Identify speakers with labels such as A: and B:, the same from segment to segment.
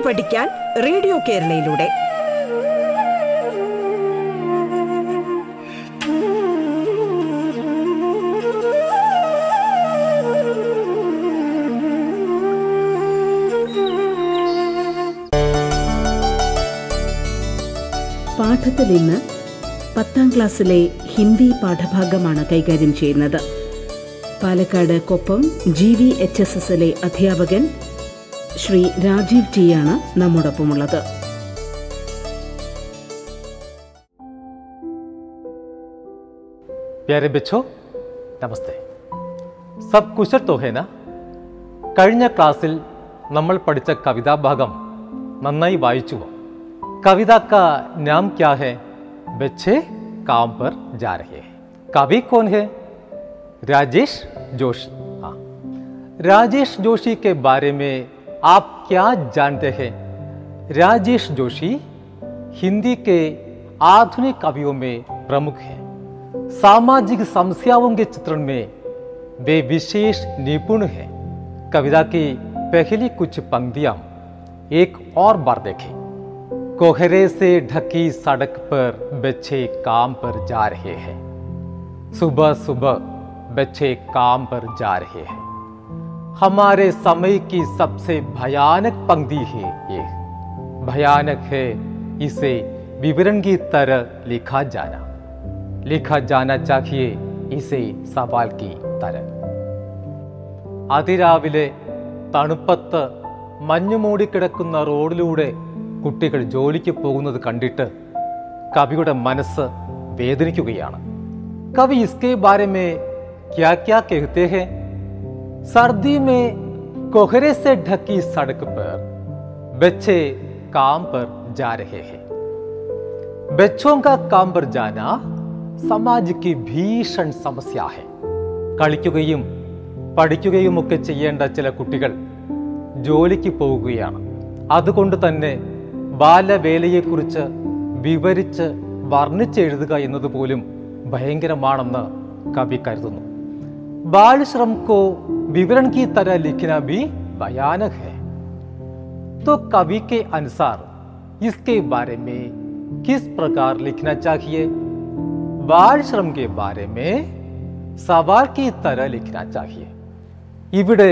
A: പാട്ട് പഠിക്കാൻ റേഡിയോ കേരളയിലൂടെ.
B: പാഠത്തിൽ ഇന്ന് പത്താം ക്ലാസ്സിലെ ഹിന്ദി പാഠഭാഗമാണ് കൈകാര്യം ചെയ്യുന്നത്. Palakkad Koppam G V H S എസിലെ അധ്യാപകൻ ശ്രീ രാജീവ് ടിയാണ് നമ്മോടൊപ്പമുള്ളത്
C: प्यारे बच्चों നമസ്തേ സബ് കുശൽ तो है ना കഴിഞ്ഞ ക്ലാസ്സിൽ നമ്മൾ പഠിച്ച കവിതാഭാഗം നന്നായി വായിച്ചുവോ കവിത का नाम क्या है बच्चे काम पर जा रहे हैं कवि कौन है राजेश जोशी हाँ राजेश जोशी के बारे में आप क्या जानते हैं? राजेश जोशी हिंदी के आधुनिक कवियों में प्रमुख हैं। सामाजिक समस्याओं के चित्रण में वे विशेष निपुण हैं। कविता की पहली कुछ पंक्तियाँ एक और बार देखें। कोहरे से ढकी सड़क पर बच्चे काम पर जा रहे हैं। सुबह सुबह बच्चे काम पर जा रहे हैं। हमारे समय की सबसे भयानक पंक्ति है ये भयानक है इसे विवरण की तरह लिखा जाना लिखा जाना चाहिए इसे सवाल की तरह അതിരാവിലെ തണുപ്പത്ത് മഞ്ഞു മൂടിക്കിടക്കുന്ന റോഡിലൂടെ കുട്ടികൾ ജോലിക്ക് പോകുന്നത് കണ്ടിട്ട് കവിയുടെ മനസ്സ് വേദനിക്കുകയാണ് കവി ഇസ്കെ ബാരെ മേ ക്യാ ക്യാ കഹത്തെ ഹെ സർദി മേ कोहरे से ढकी सड़क पर बच्चे काम पर जा रहे हैं बच्चों का काम पर जाना समाज की भीषण समस्या है കളിക്കുകയും പഠിക്കുകയും ഒക്കെ ചെയ്യേണ്ട ചില കുട്ടികൾ ജോലിക്ക് പോവുകയാണ് അതുകൊണ്ട് തന്നെ ബാലവേലയെക്കുറിച്ച് വിവരിച്ച് വർണ്ണിച്ചെഴുതുക എന്നത് പോലും ഭയങ്കരമാണെന്ന് കവി കരുതുന്നു बाल श्रम को विवरण की तरह लिखना भी भयानक है तो कवि के अनुसार इसके बारे में किस प्रकार लिखना चाहिए बाल श्रम के बारे में സവാൽ की तरह लिखना चाहिए ഇവിടെ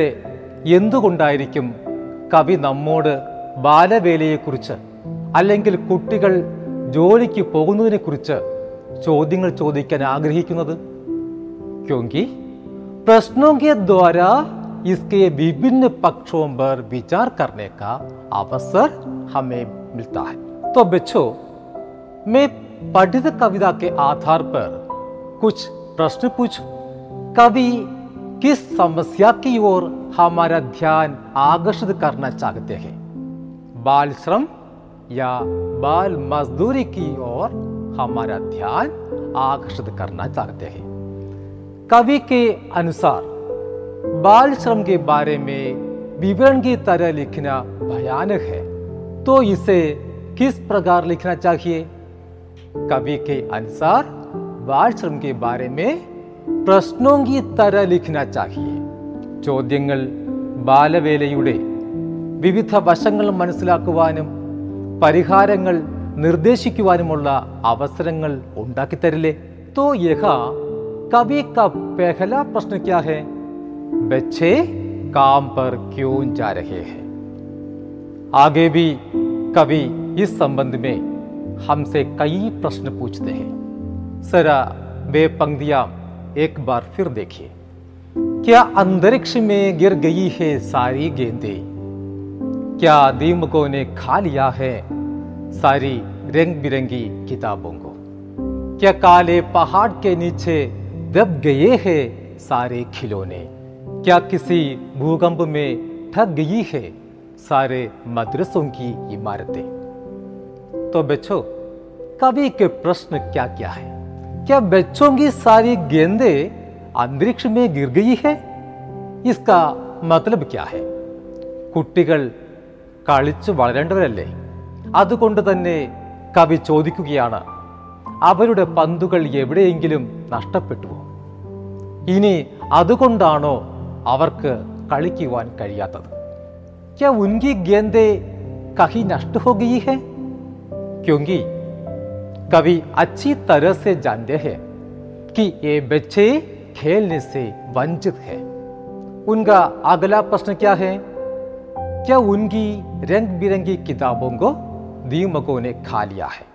C: എന്തുകൊണ്ടായിരിക്കും കവി നമ്മോട് ബാലവേലയെക്കുറിച്ച് അല്ലെങ്കിൽ കുട്ടികൾ ജോലിക്ക് പോകുന്നതിനെക്കുറിച്ച് ചോദ്യങ്ങൾ ചോദിക്കാൻ ആഗ്രഹിക്കുന്നത് क्योंकि प्रश्नों के द्वारा इसके विभिन्न पक्षों पर विचार करने का अवसर हमें मिलता है। तो बच्चों, मैं पठित कविता के आधार पर कुछ प्रश्न पूछूँ। कवि किस समस्या की ओर हमारा ध्यान आकर्षित करना चाहते हैं? बाल श्रम या बाल मजदूरी की ओर हमारा ध्यान आकर्षित करना चाहते हैं? कवि के अनुसार बाल श्रम के बारे में विवरण की तरह लिखना भयानक है तो इसे किस प्रकार लिखना चाहिए कवि के अनुसार बाल श्रम के बारे में प्रश्नों की तरह लिखना चाहिए ചോദ്യങ്ങൾ ബാലവേലയുടെ വിവിധ വശങ്ങൾ മനസ്സിലാക്കുവാനും പരിഹാരങ്ങൾ നിർദ്ദേശിക്കുവാനുമുള്ള അവസരങ്ങൾ ഉണ്ടാക്കിത്തരില്ലേ तो यह कवि का पहला प्रश्न क्या है? बच्चे काम पर क्यों जा रहे हैं? आगे भी कवि इस संबंध में हमसे कई प्रश्न पूछते हैं। सरा, वे पंक्तियाँ एक बार फिर देखिए। क्या अंतरिक्ष में गिर गई है सारी गेंदे? क्या दीमकों ने खा लिया है सारी रंग बिरंगी किताबों को? क्या काले पहाड़ के नीचे दब गए हैं सारे खिलौने क्या किसी भूकंप में ठग गई है सारे मदरसों की इमारतें तो बच्चों कवि के प्रश्न क्या क्या है क्या बच्चों की सारी गेंदे अंतरिक्ष में गिर गई है इसका मतलब क्या है കുട്ടികൾ കളിച്ചു വളരേണ്ടവരല്ലേ അതുകൊണ്ട് തന്നെ കവി ചോദിക്കുകയാണ് അവരുടെ പന്തുകൾ എവിടെയെങ്കിലും നഷ്ടപ്പെട്ടുവോ ഇനി അതുകൊണ്ടാണോ അവർക്ക് കളിക്കുവാൻ കഴിയാത്തത് क्या उनकी गेंदें कहीं नष्ट हो गई है क्योंकि कवि अच्छी तरह से जानते हैं कि ये बच्चे खेलने से वंचित है उनका अगला प्रश्न क्या है क्या उनकी रंग बिरंगी किताबों को ദീമകോ ने खा लिया है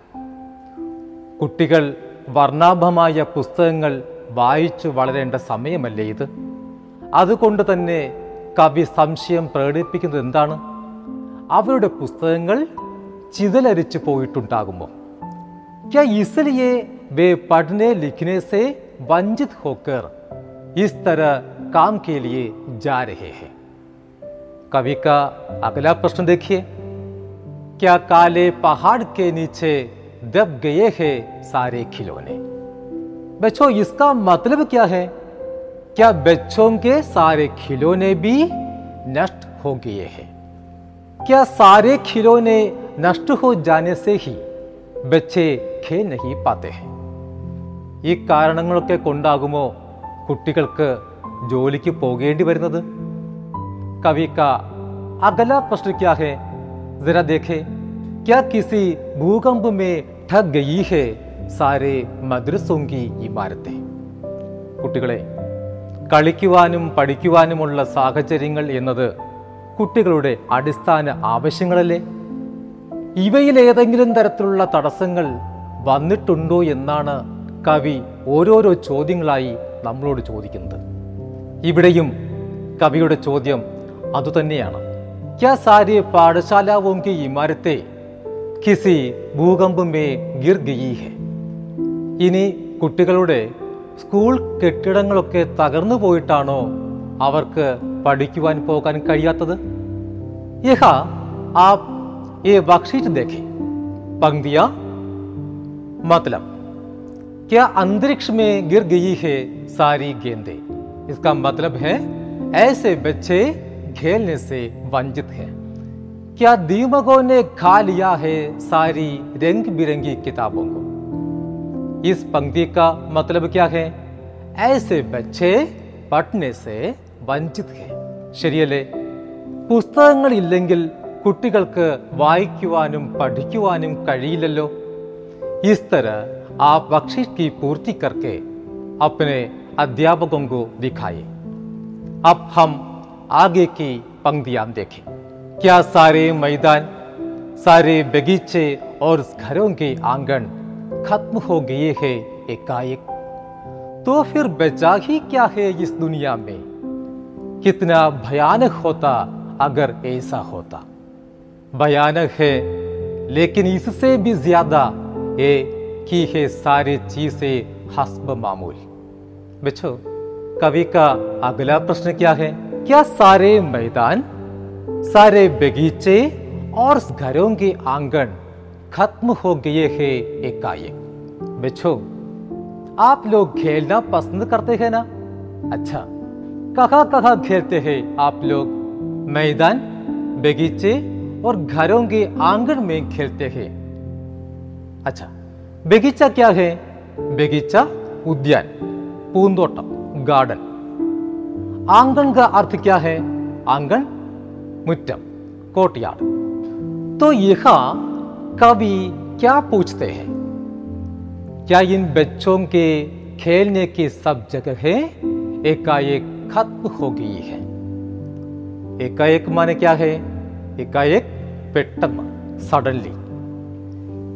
C: കുട്ടികൾ വർണ്ണാഭമായ പുസ്തകങ്ങൾ വായിച്ചു വളരേണ്ട സമയമല്ലേ ഇത് അതുകൊണ്ട് തന്നെ കവി സംശയം പ്രകടിപ്പിക്കുന്നത് എന്താണ് അവരുടെ പുസ്തകങ്ങൾ ചിതലരിച്ചു പോയിട്ടുണ്ടാകുമോ क्या इसलिए वे पढ़ने लिखने से वंचित होकर इस तरह काम के लिए जा रहे हैं कवि का अगला प्रश्न देखिए क्या काले पहाड़ के नीचे दब गए हैं सारे खिलौने बच्चों इसका मतलब क्या है क्या बच्चों के सारे खिलौने भी नष्ट हो गए हैं क्या सारे खिलौने नष्ट हो जाने से ही ബച്ചെ ഖേൽ നഹി പാത്തെ ഹെ ഈ കാരണങ്ങളൊക്കെ കൊണ്ടാകുമോ കുട്ടികൾക്ക് ജോലിക്ക് പോകേണ്ടി വരുന്നത് कवि का अगला प्रश्न क्या है जरा देखें क्या किसी भूकंप में ठग गई है സാരേ മദ്രസൊങ്കി ഇമാരത്തെ കുട്ടികളെ കളിക്കുവാനും പഠിക്കുവാനുമുള്ള സാഹചര്യങ്ങൾ എന്നത് കുട്ടികളുടെ അടിസ്ഥാന ആവശ്യങ്ങളല്ലേ? ഇവയിൽ ഏതെങ്കിലും തരത്തിലുള്ള തടസ്സങ്ങൾ വന്നിട്ടുണ്ടോ എന്നാണ് കവി ഓരോരോ ചോദ്യങ്ങളായി നമ്മളോട് ചോദിക്കുന്നത്. ഇവിടെയും കവിയുടെ ചോദ്യം അതുതന്നെയാണ്. ക്യാ സാരി പാഠശാല ഓങ്കി ഇമാരത്തെ കിസി ഭൂകമ്പമേ ഗിർ ഗയി ഹെ ഇനി കുട്ടികളുടെ സ്കൂൾ കെട്ടിടങ്ങളൊക്കെ തകർന്നു പോയിട്ടാണോ അവർക്ക് പഠിക്കുവാൻ പോകാൻ കഴിയാത്തത് യഹ ആപ് ये बख्शीश देखें पंक्तियां मतलब क्या अंतरिक्ष में गिर गई है सारी गेंदें इसका मतलब है ऐसे बच्चे खेलने से वंचित हैं क्या दीमकों ने खा लिया है सारी रंग बिरंगी किताबों को इस पंक्ति का मतलब क्या है ऐसे बच्चे पढ़ने से वंचित है ശരിയല്ലേ പുസ്തകങ്ങൾ ഇല്ലെങ്കിൽ കുട്ടികൾക്ക് വായിക്കുവാനും പഠിക്കുവാനും കഴിയില്ലല്ലോ इस तरह आप बख्शिश की पूर्ति करके अपने अध्यापकों को दिखाए अब हम आगे की पंक्तियां देखें क्या सारे मैदान, सारे बगीचे और घरों के आँगन खत्म हो गए हैं एकाएक? तो फिर बचा ही क्या है इस दुनिया में? कितना भयानक होता अगर ऐसा होता। भयानक है, लेकिन इससे भी ज़्यादा ये की है सारी चीज़ें हस्ब मामूल। बच्चों, कवि का अगला प्रश्न क्या है? क्या सारे मैदान सारे बगीचे और घरों के आँगन खत्म हो गए हैं एकाएक। बच्चों आप लोग खेलना पसंद करते हैं ना? अच्छा कहाँ कहाँ खेलते हैं आप लोग? मैदान, बगीचे और घरों के आँगन में खेलते हैं। अच्छा बगीचा क्या है? बगीचा उद्यान पूंदोटम गार्डन। आँगन का अर्थ क्या है? आँगन कोर्टयार्ड तो यहाँ कवि क्या पूछते हैं? क्या इन बच्चों के खेलने की सब जगह एकाएक खत्म हो गई है? एकाएक माने क्या है? एकाएक पेट्टम, सडनली।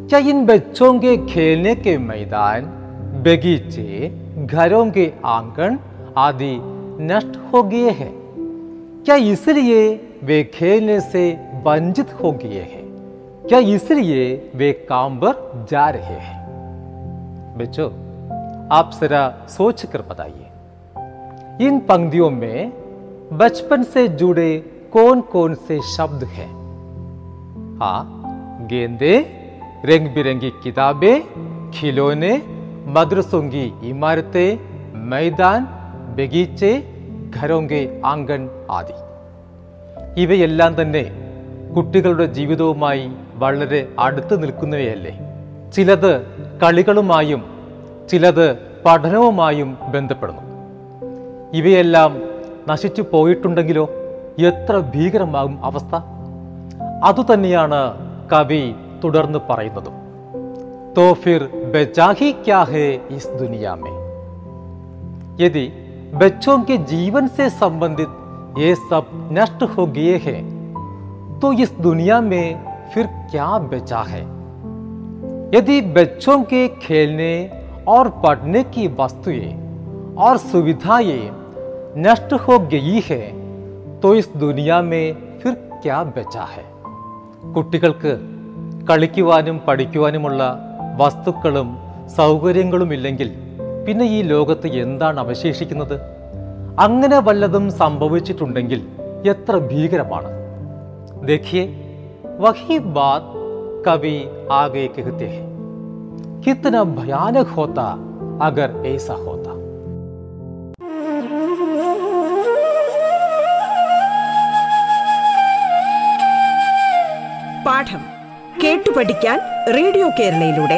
C: क्या इन बच्चों के खेलने के मैदान, बगीचे, घरों के आँगन आदि नष्ट हो गए हैं? क्या इसलिए वे खेलने से वंचित हो गए हैं? क्या इसलिए वे काम पर जा रहे हैं? बच्चों, आप जरा सोच कर बताइए, इन पंक्तियों में बचपन से जुड़े कौन कौन से शब्द हैं? हाँ गेंदे रंग बिरंगी किताबें, खिलौने, मदरसों की इमारतें, मैदान, बगीचे ഖരോങ്കെ ആങ്കൺ ആദി. ഇവയെല്ലാം തന്നെ കുട്ടികളുടെ ജീവിതവുമായി വളരെ അടുത്ത് നിൽക്കുന്നവയല്ലേ? ചിലത് കളികളുമായും ചിലത് പഠനവുമായും ബന്ധപ്പെടുന്നു. ഇവയെല്ലാം നശിച്ചു പോയിട്ടുണ്ടെങ്കിലോ? എത്ര ഭീകരമാകും അവസ്ഥ? അതുതന്നെയാണ് കവി തുടർന്ന് പറയുന്നതും. തോഫിർ ബജാഹി ക്യാഹേ ഇസ് ദുനിയാമേ യതി बच्चों के जीवन से संबंधित ये सब नष्ट हो गए हैं तो इस दुनिया में फिर क्या बचा है यदि बच्चों के खेलने और पढ़ने की वस्तुएं और सुविधाएं नष्ट हो गई है तो इस दुनिया में फिर क्या बचा है കുട്ടികൾക്ക് കളിക്കുവാനും പഠിക്കുവാനുമുള്ള വസ്തുക്കളും സൗകര്യങ്ങളും ഇല്ലെങ്കിൽ പിന്നെ ഈ ലോകത്ത് എന്താണ് അവശേഷിക്കുന്നത് അങ്ങനെ വല്ലതും സംഭവിച്ചിട്ടുണ്ടെങ്കിൽ എത്ര ഭീകരമാണ് देखिए वही बात कवि आगे कहते हैं कितना भयानक होता अगर ऐसा होता
A: പാഠം കേട്ടു പഠിക്കാൻ റേഡിയോ കേരളയിലൂടെ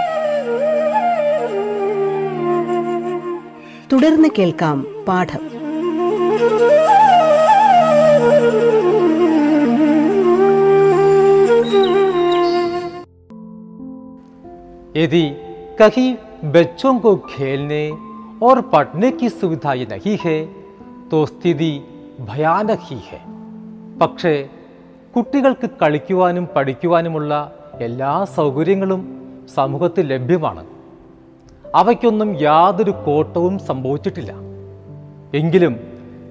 B: തുടർന്ന് കേൾക്കാം പാഠം
C: यदि कहीं बच्चों को खेलने और पढ़ने की सुविधाएं नहीं है तो സ്ഥിതി ഭയാനക് ഹി ഹെ പക്ഷേ കുട്ടികൾക്ക് കളിക്കുവാനും പഠിക്കുവാനുമുള്ള എല്ലാ സൗകര്യങ്ങളും സമൂഹത്തിൽ ലഭ്യമാണ് അവയ്ക്കൊന്നും യാതൊരു കോട്ടവും സംഭവിച്ചിട്ടില്ല എങ്കിലും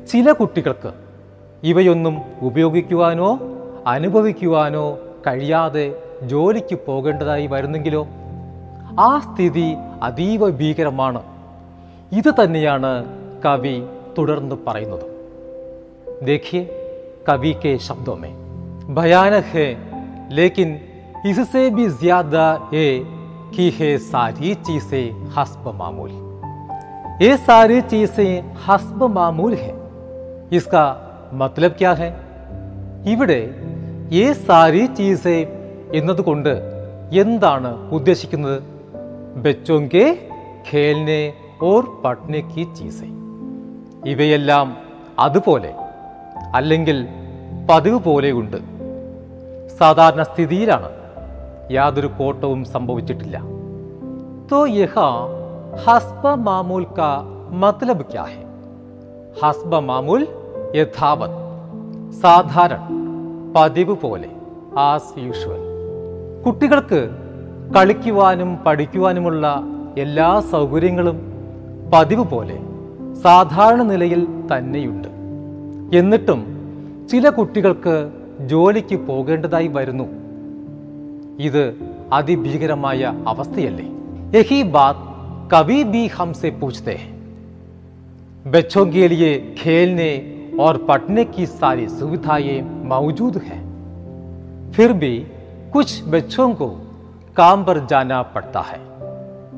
C: ചില കുട്ടികൾക്ക് ഇവയൊന്നും ഉപയോഗിക്കുവാനോ അനുഭവിക്കുവാനോ കഴിയാതെ ജോലിക്ക് പോകേണ്ടതായി വരുന്നെങ്കിലോ ആ സ്ഥിതി അതീവ ഭീകരമാണ് ഇത് തന്നെയാണ് കവി തുടർന്ന് പറയുന്നത് देखिए कवि के शब्दों में भयानक है लेकिन इससे भी ज्यादा ये कि है सारी चीजें हस्ब मामूल ये सारी चीजें हस्ब मामूल है इसका मतलब क्या है ഇവിടെ ഈ സാരി ചീസെ എന്നതുകൊണ്ട് എന്താണ് ഉദ്ദേശിക്കുന്നത് ബച്ചോങ്കെ ഖേൽനെ ഓർ പഠനെ കി ചീസെ ഇവയെല്ലാം അതുപോലെ അല്ലെങ്കിൽ പതിവ് പോലെയുണ്ട് സാധാരണ സ്ഥിതിയിലാണ് യാതൊരു കോട്ടവും സംഭവിച്ചിട്ടില്ല. തോ യഹ ഹസ്ബ മാമൂൽ കാ മത്ലബ് ക്യാ ഹസ്ബ മാമൂൽ യഥാവത് സാധാരണ പതിവ് പോലെ ആസ് യൂഷ്വൽ കുട്ടികൾക്ക് കളിക്കുവാനും പഠിക്കുവാനുമുള്ള എല്ലാ സൗകര്യങ്ങളും പതിവ് പോലെ സാധാരണ നിലയിൽ തന്നെയുണ്ട്. എന്നിട്ടും ചില കുട്ടികൾക്ക് ജോലിക്ക് പോകേണ്ടതായി വരുന്നു. ഇത് അതിഭീകരമായ അവസ്ഥയല്ലേ? യഹി ബാത് कभी भी हमसे पूछते हैं बच्चों के लिए खेलने और पढ़ने की सारी सुविधाएँ मौजूद हैं फिर भी कुछ बच्चों को काम पर जाना पड़ता है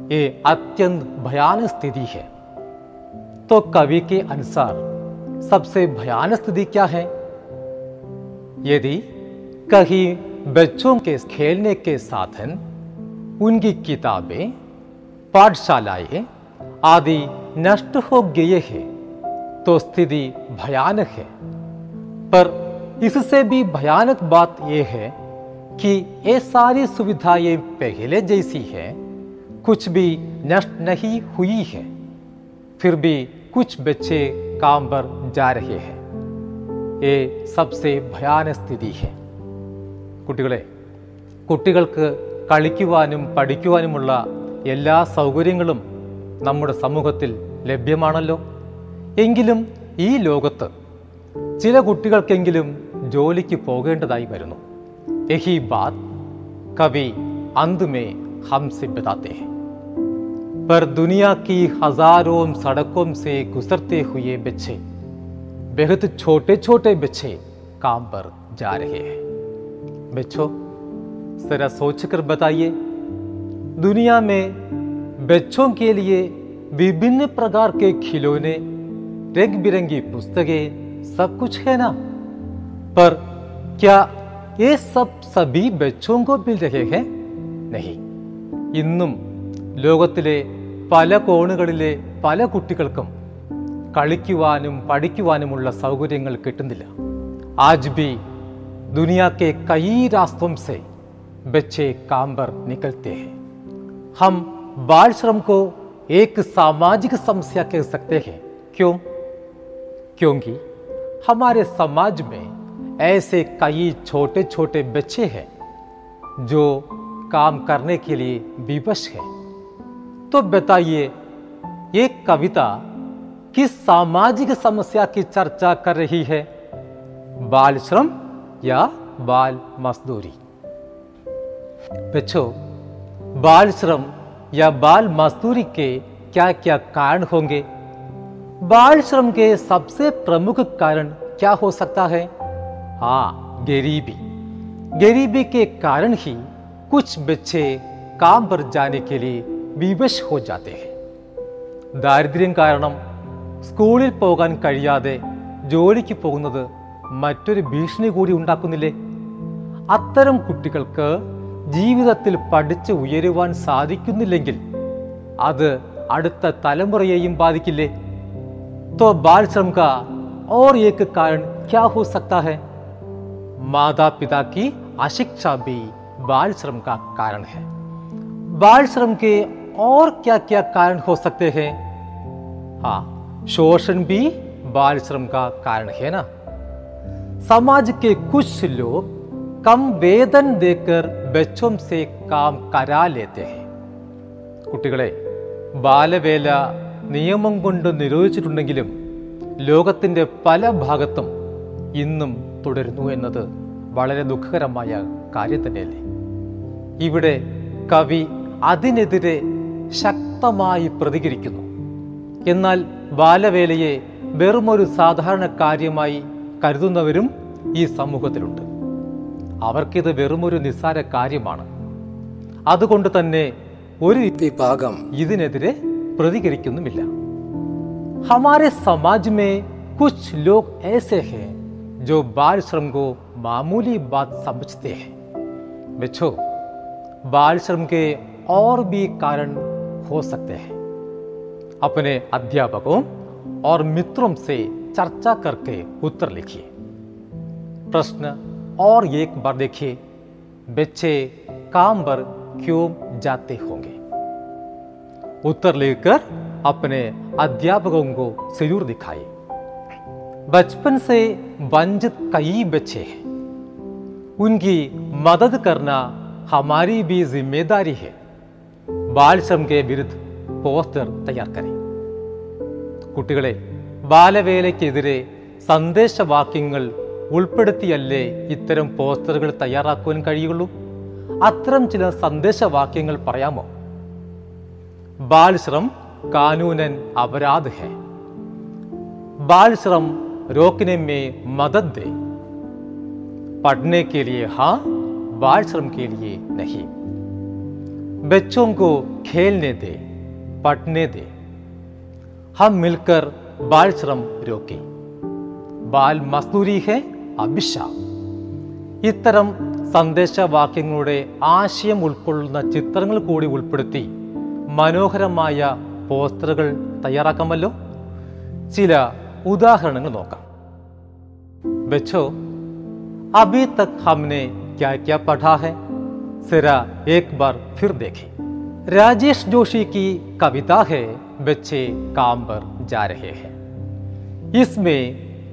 C: ये अत्यंत भयानक स्थिति है तो कवि के अनुसार सबसे भयानक स्थिति क्या है यदि कहीं बच्चों के खेलने के साधन, उनकी किताबें, पाठशालाएँ आदि नष्ट हो गए हैं तो स्थिति भयानक है। पर इससे भी भयानक बात यह है कि ये सारी सुविधाएँ पहले जैसी है, कुछ भी नष्ट नहीं हुई है, फिर भी कुछ बच्चे काम पर जा रहे हैं। ये सबसे भयानक स्थिति है। കുട്ടികളെ കുട്ടികൾക്ക് കളിക്കുവാനും പഠിക്കുവാനുമുള്ള എല്ലാ സൗകര്യങ്ങളും നമ്മുടെ സമൂഹത്തിൽ ലഭ്യമാണല്ലോ എങ്കിലും ഈ ലോകത്ത് ചില കുട്ടികൾക്കെങ്കിലും ജോലിക്ക് പോകേണ്ടതായി വരുന്നു യഹി ബാത് കവി अंत में हमसे बताते हैं पर दुनिया की हजारों सड़कों से गुजरते हुए बच्चे बेहद छोटे छोटे बच्चे काम पर जा रहे हैं बच्चों जरा सोचकर बताइए दुनिया में बच्चों के लिए विभिन्न प्रकार के खिलौने रंग बिरंगी पुस्तकें सब कुछ है ना पर क्या ये सब सभी बच्चों को मिल रहे हैं नहीं ഇന്നും ലോകത്തിലെ പല കോണുകളിലെ പല കുട്ടികൾക്കും കളിക്കുവാനും പഠിക്കുവാനുമുള്ള സൗകര്യങ്ങൾ കിട്ടുന്നില്ല ആജ് ബി दुनिया के कई रास्तों से बच्चे काम पर निकलते हैं। हम बाल श्रम को एक सामाजिक समस्या कह सकते हैं। क्यों? क्योंकि हमारे समाज में ऐसे कई छोटे छोटे बच्चे हैं जो काम करने के लिए विवश है। तो बताइए, ये कविता किस सामाजिक समस्या की चर्चा कर रही है? बाल श्रम या बाल मजदूरी बच्चों बाल श्रम या बाल मजदूरी के क्या क्या कारण होंगे बाल श्रम के सबसे प्रमुख कारण क्या हो सकता है हाँ गरीबी गरीबी के कारण ही कुछ बच्चे काम पर जाने के लिए विवश हो जाते हैं ദാരിദ്ര്യം കാരണം സ്കൂളിൽ പോകാൻ കഴിയാതെ ജോലിക്ക് പോകുന്നത് മറ്റൊരു ഭീഷണി കൂടി ഉണ്ടാക്കുന്നില്ലേ അത്തരം കുട്ടികൾക്ക് ജീവിതത്തിൽ പഠിച്ച് ഉയരുവാൻ സാധിക്കുന്നില്ലെങ്കിൽ അത് അടുത്ത തലമുറയെയും ബാധിക്കില്ലേ तो बाल श्रम का और एक कारण क्या हो सकता है माता पिता की अशिक्षा भी बाल श्रम का कारण है बाल श्रम के और क्या क्या कारण हो सकते हैं हाँ शोषण भी बाल श्रम का कारण है ना समाज के कुछ लोग कम वेतन देकर बच्चों से काम करा लेते हैं കുട്ടികളെ ബാലവേല നിയമം കൊണ്ട് നിരോധിച്ചിട്ടുണ്ടെങ്കിലും ലോകത്തിൻ്റെ പല ഭാഗത്തും ഇന്നും തുടരുന്നു എന്നത് വളരെ ദുഃഖകരമായ കാര്യം തന്നെയല്ലേ ഇവിടെ കവി അതിനെതിരെ ശക്തമായി പ്രതികരിക്കുന്നു എന്നാൽ ബാലവേലയെ വെറുമൊരു സാധാരണ കാര്യമായി കരുതുന്നവരും ഈ സമൂഹത്തിലുണ്ട് അവർക്കിത് വെറുമൊരു നിസ്സാര കാര്യമാണ് അതുകൊണ്ട് തന്നെ ഒരു
D: വിഭാഗം
C: ഇതിനെതിരെ പ്രതികരിക്കുന്നുമില്ല हमारे समाज में कुछ लोग ऐसे हैं जो बाल श्रम को मामूली बात समझते हैं बच्चों बाल श्रम के और भी कारण हो सकते हैं अपने अध्यापकों और मित्रों से चर्चा करके उत्तर लिखिए प्रश्न और एक बार देखिए बच्चे काम पर क्यों जाते होंगे उत्तर लेकर अपने अध्यापकों को जरूर दिखाए बचपन से वंचित कई बच्चे हैं उनकी मदद करना हमारी भी जिम्मेदारी है बाल श्रम के विरुद्ध പോസ്റ്റർ തയ്യാർ കരി കുട്ടികളെ ബാലവേലയ്ക്കെതിരെ സന്ദേശവാക്യങ്ങൾ ഉൾപ്പെടുത്തിയല്ലേ ഇത്തരം പോസ്റ്ററുകൾ തയ്യാറാക്കുവാൻ കഴിയുള്ളൂ അത്തരം ചില സന്ദേശവാക്യങ്ങൾ പറയാമോ बाल श्रम कानूनन अपराध है बाल श्रम रोकने में मदद दे पढ़ने के लिए हाँ बाल श्रम के लिए नहीं बच्चों को खेलने दे पढ़ने दे हम मिलकर ബാൽശ്രം രോക്കി. ബാൽ മസ്നൂരി അഭിഷ. ഇത്തരം സന്ദേശവാക്യങ്ങളുടെ ആശയം ഉൾക്കൊള്ളുന്ന ചിത്രങ്ങൾ കൂടി ഉൾപ്പെടുത്തി മനോഹരമായ പോസ്റ്ററുകൾ തയ്യാറാക്കാമല്ലോ? ചില ഉദാഹരണങ്ങൾ നോക്കാം. വെച്ചോ അബി തക് ഹംനെ ക്യാ ക്യാ പഠാ ഹെ? സിര ഏക് ബാർ ഫിർ ദേഖി. രാജേഷ് ജോഷിക്ക് കി കവിത ഹെ? बच्चे काम पर जा रहे हैं इसमें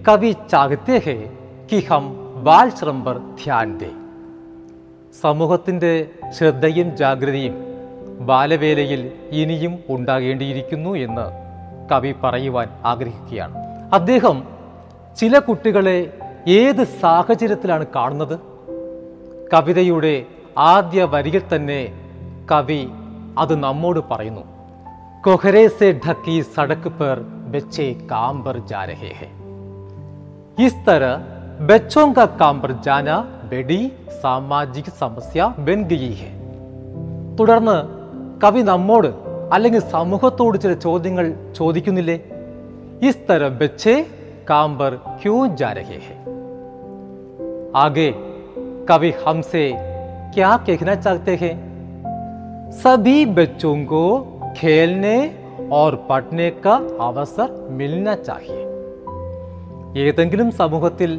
C: कवि चाहते हैं कि हम बाल श्रम पर ध्यान दें സമൂഹത്തിൻ്റെ ശ്രദ്ധയും ജാഗ്രതയും ബാലവേലയിൽ ഇനിയും ഉണ്ടാകേണ്ടിയിരിക്കുന്നു എന്ന് കവി പറയുവാൻ ആഗ്രഹിക്കുകയാണ് അദ്ദേഹം ചില കുട്ടികളെ ഏത് സാഹചര്യത്തിലാണ് കാണുന്നത് കവിതയുടെ ആദ്യ വരിയിൽ തന്നെ കവി അത് നമ്മോട് പറയുന്നു കൊഹരെ സെ ढकी सड़क पर बच्चे काम पर जा रहे हैं इस तरह बच्चों का काम पर जाना ബെഡി സാമാജിക സമസ്യ ബൻ ഗയി ഹെ തുടർന്ന് കവി നമ്മോട് അല്ലെങ്കിൽ സമൂഹത്തോട് ചില ചോദ്യങ്ങൾ ചോദിക്കുന്നില്ലേ ഇസ് തരം ബച്ചേ കാംബർ ക്യൂ ജാ രഹേ ഹെ आगे कवि हमसे क्या कहना चाहते हैं सभी बच्चों को खेलने और पढ़ने का അവസർ मिलना चाहिए ഏതെങ്കിലും സമൂഹത്തിൽ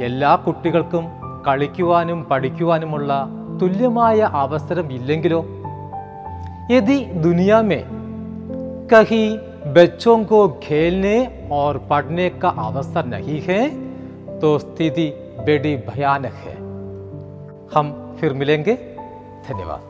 C: എല്ലാ കുട്ടികൾക്കും കളിക്കുവാനും പഠിക്കുവാനുമുള്ള തുല്യമായ അവസരം ഇല്ലെങ്കിലോ യദി दुनिया में कहीं बच्चों को खेलने और पढ़ने का अवसर नहीं है तो स्थिति बड़ी भयानक है हम फिर मिलेंगे धन्यवाद